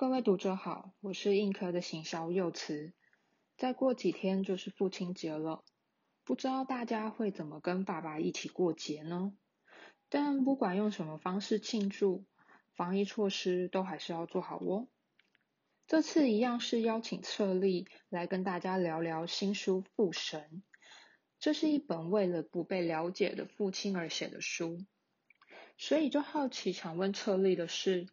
各位读者好，我是硬科的行销幼慈。再过几天就是父亲节了，不知道大家会怎么跟爸爸一起过节呢？但不管用什么方式庆祝，防疫措施都还是要做好哦。这次一样是邀请策立来跟大家聊聊新书《父神》，这是一本为了不被了解的父亲而写的书，所以就好奇想问策立的是。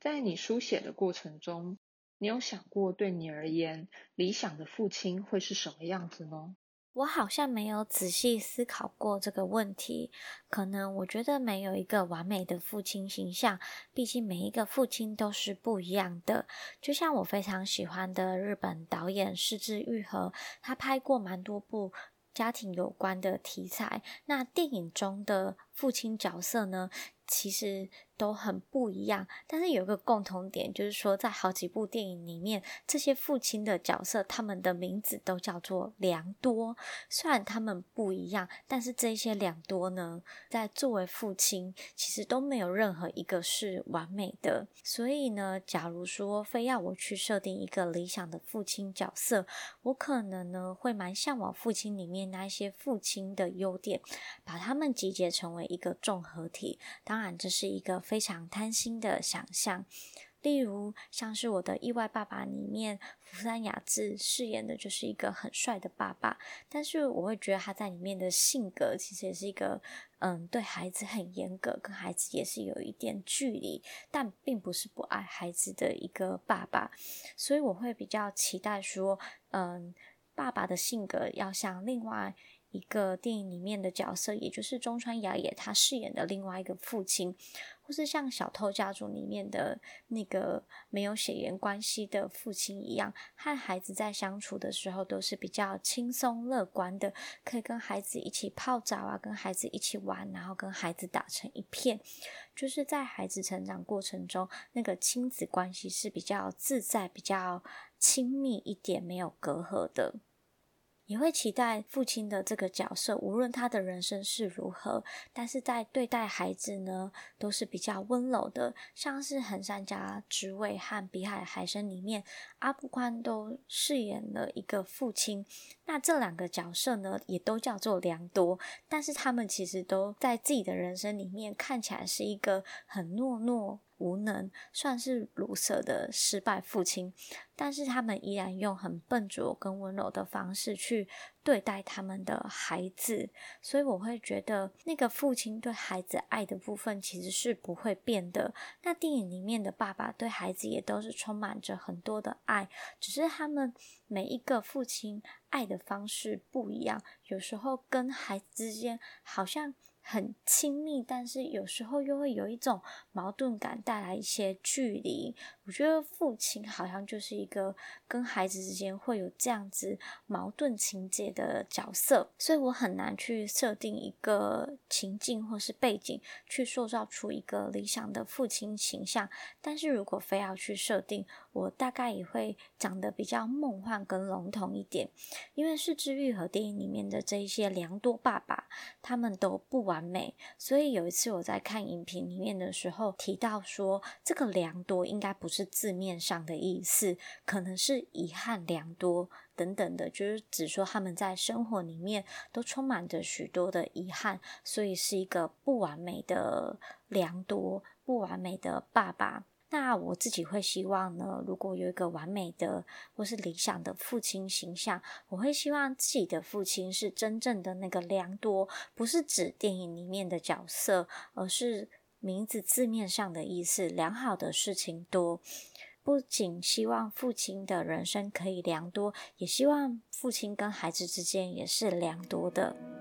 在你书写的过程中，你有想过对你而言理想的父亲会是什么样子呢？我好像没有仔细思考过这个问题。可能我觉得没有一个完美的父亲形象，毕竟每一个父亲都是不一样的。就像我非常喜欢的日本导演失之愈合，他拍过蛮多部家庭有关的题材。那电影中的父亲角色呢，其实。都很不一样，但是有一个共同点，就是说在好几部电影里面，这些父亲的角色，他们的名字都叫做良多。虽然他们不一样，但是这些良多呢，在作为父亲，其实都没有任何一个是完美的。所以呢，假如说非要我去设定一个理想的父亲角色，我可能呢会蛮向往父亲里面那一些父亲的优点，把他们集结成为一个综合体。当这是一个。非常贪心的想象，例如像是我的意外爸爸里面，福山雅治饰演的就是一个很帅的爸爸，但是我会觉得他在里面的性格其实也是一个，嗯，对孩子很严格，跟孩子也是有一点距离，但并不是不爱孩子的一个爸爸，所以我会比较期待说，嗯，爸爸的性格要像另外。一个电影里面的角色，也就是中川雅也他饰演的另外一个父亲，或是像《小偷家族》里面的那个没有血缘关系的父亲一样，和孩子在相处的时候都是比较轻松乐观的，可以跟孩子一起泡澡啊，跟孩子一起玩，然后跟孩子打成一片，就是在孩子成长过程中，那个亲子关系是比较自在、比较亲密一点，没有隔阂的。也会期待父亲的这个角色，无论他的人生是如何，但是在对待孩子呢，都是比较温柔的。像是横山家之味和比海海生里面，阿部宽都饰演了一个父亲。那这两个角色呢，也都叫做良多，但是他们其实都在自己的人生里面看起来是一个很懦弱。无能，算是鲁舍的失败父亲，但是他们依然用很笨拙跟温柔的方式去对待他们的孩子，所以我会觉得那个父亲对孩子爱的部分其实是不会变的。那电影里面的爸爸对孩子也都是充满着很多的爱，只是他们每一个父亲爱的方式不一样，有时候跟孩子之间好像。很亲密，但是有时候又会有一种矛盾感，带来一些距离。我觉得父亲好像就是一个跟孩子之间会有这样子矛盾情节的角色，所以我很难去设定一个情境或是背景，去塑造出一个理想的父亲形象。但是如果非要去设定，我大概也会讲的比较梦幻跟笼统一点，因为是治愈和电影里面的这一些良多爸爸，他们都不完完美，所以有一次我在看影评里面的时候提到说，这个良多应该不是。是字面上的意思，可能是遗憾良多等等的，就是指说他们在生活里面都充满着许多的遗憾，所以是一个不完美的良多，不完美的爸爸。那我自己会希望呢，如果有一个完美的或是理想的父亲形象，我会希望自己的父亲是真正的那个良多，不是指电影里面的角色，而是。名字字面上的意思，良好的事情多。不仅希望父亲的人生可以良多，也希望父亲跟孩子之间也是良多的。